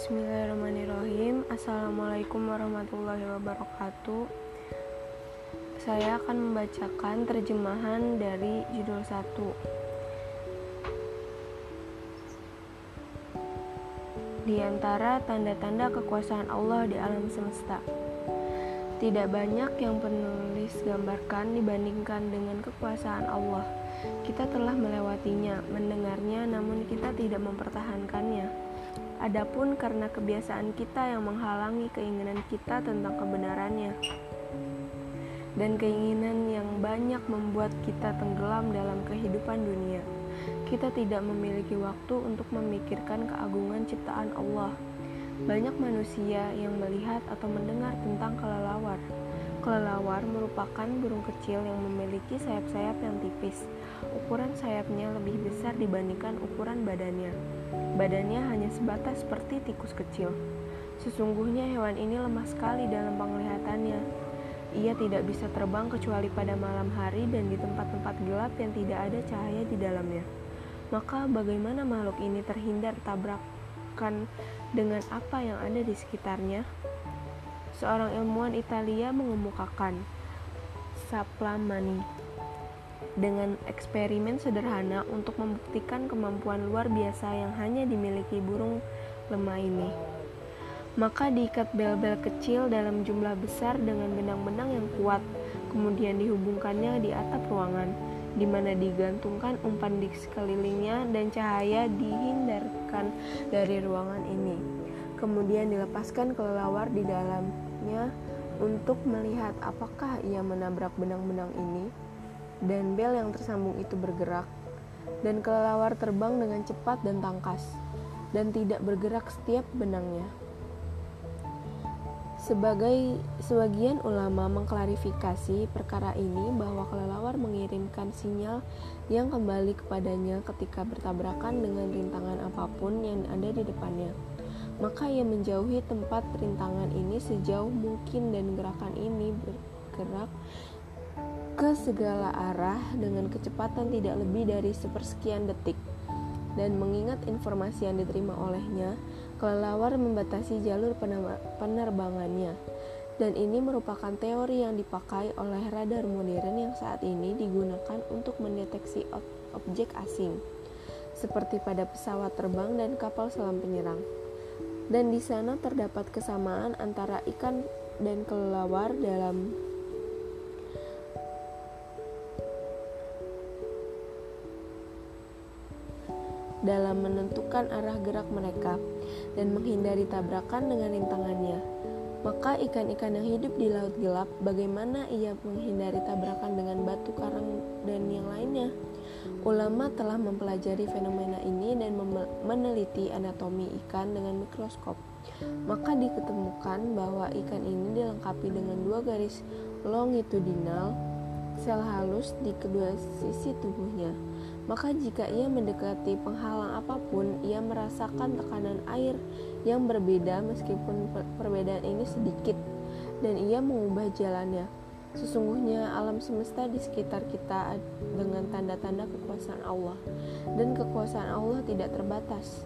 Bismillahirrahmanirrahim. Assalamualaikum warahmatullahi wabarakatuh. Saya akan membacakan terjemahan dari judul 1 Di antara tanda-tanda kekuasaan Allah di alam semesta Tidak banyak yang penulis gambarkan dibandingkan dengan kekuasaan Allah. Kita telah melewatinya, mendengarnya, namun kita tidak mempertahankannya Adapun karena kebiasaan kita yang menghalangi keinginan kita tentang kebenarannya dan keinginan yang banyak membuat kita tenggelam dalam kehidupan dunia. Kita tidak memiliki waktu untuk memikirkan keagungan ciptaan Allah. Banyak manusia yang melihat atau mendengar tentang kelelawar. Kelelawar merupakan burung kecil yang memiliki sayap-sayap yang tipis. Ukuran sayapnya lebih besar dibandingkan ukuran badannya. Badannya hanya sebatas seperti tikus kecil. Sesungguhnya hewan ini lemah sekali dalam penglihatannya. Ia tidak bisa terbang kecuali pada malam hari dan di tempat-tempat gelap yang tidak ada cahaya di dalamnya. Maka bagaimana makhluk ini terhindar tabrakan dengan apa yang ada di sekitarnya? Seorang ilmuwan Italia mengemukakan Saplamani dengan eksperimen sederhana untuk membuktikan kemampuan luar biasa yang hanya dimiliki burung lemah ini. Maka diikat bel-bel kecil dalam jumlah besar dengan benang-benang yang kuat, kemudian dihubungkannya di atap ruangan, di mana digantungkan umpan di sekelilingnya dan cahaya dihindarkan dari ruangan ini. Kemudian dilepaskan kelelawar di dalamnya untuk melihat apakah ia menabrak benang-benang ini dan bel yang tersambung itu bergerak, dan kelelawar terbang dengan cepat dan tangkas, dan tidak bergerak setiap benangnya. Sebagai sebagian ulama mengklarifikasi perkara ini bahwa kelelawar mengirimkan sinyal yang kembali kepadanya ketika bertabrakan dengan rintangan apa pun yang ada di depannya. Maka ia menjauhi tempat rintangan ini sejauh mungkin dan gerakan ini bergerak ke segala arah dengan kecepatan tidak lebih dari sepersekian detik. Dan mengingat informasi yang diterima olehnya, kelelawar membatasi jalur penerbangannya. Dan ini merupakan teori yang dipakai oleh radar modern yang saat ini digunakan untuk mendeteksi ob objek asing, seperti pada pesawat terbang dan kapal selam penyerang. Dan di sana terdapat kesamaan antara ikan dan kelelawar dalam dalam menentukan arah gerak mereka dan menghindari tabrakan dengan rintangannya. Maka ikan-ikan yang hidup di laut gelap, bagaimana ia menghindari tabrakan dengan batu karang? Ulama telah mempelajari fenomena ini dan meneliti anatomi ikan dengan mikroskop. Maka diketemukan bahwa ikan ini dilengkapi dengan dua garis longitudinal sel halus di kedua sisi tubuhnya maka jika ia mendekati penghalang apa pun, ia merasakan tekanan air yang berbeda meskipun perbedaan ini sedikit, dan ia mengubah jalannya. Sesungguhnya alam semesta di sekitar kita dengan tanda-tanda kekuasaan Allah, dan kekuasaan Allah tidak terbatas.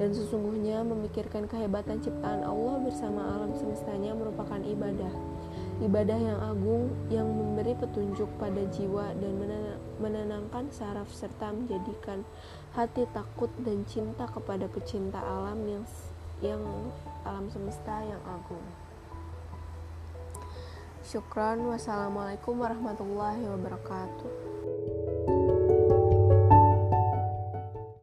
Dan sesungguhnya memikirkan kehebatan ciptaan Allah bersama alam semestanya merupakan ibadah ibadah yang agung yang memberi petunjuk pada jiwa dan menenangkan saraf serta menjadikan hati takut dan cinta kepada pecinta alam yang yang alam semesta yang agung. Syukran wassalamualaikum warahmatullahi wabarakatuh.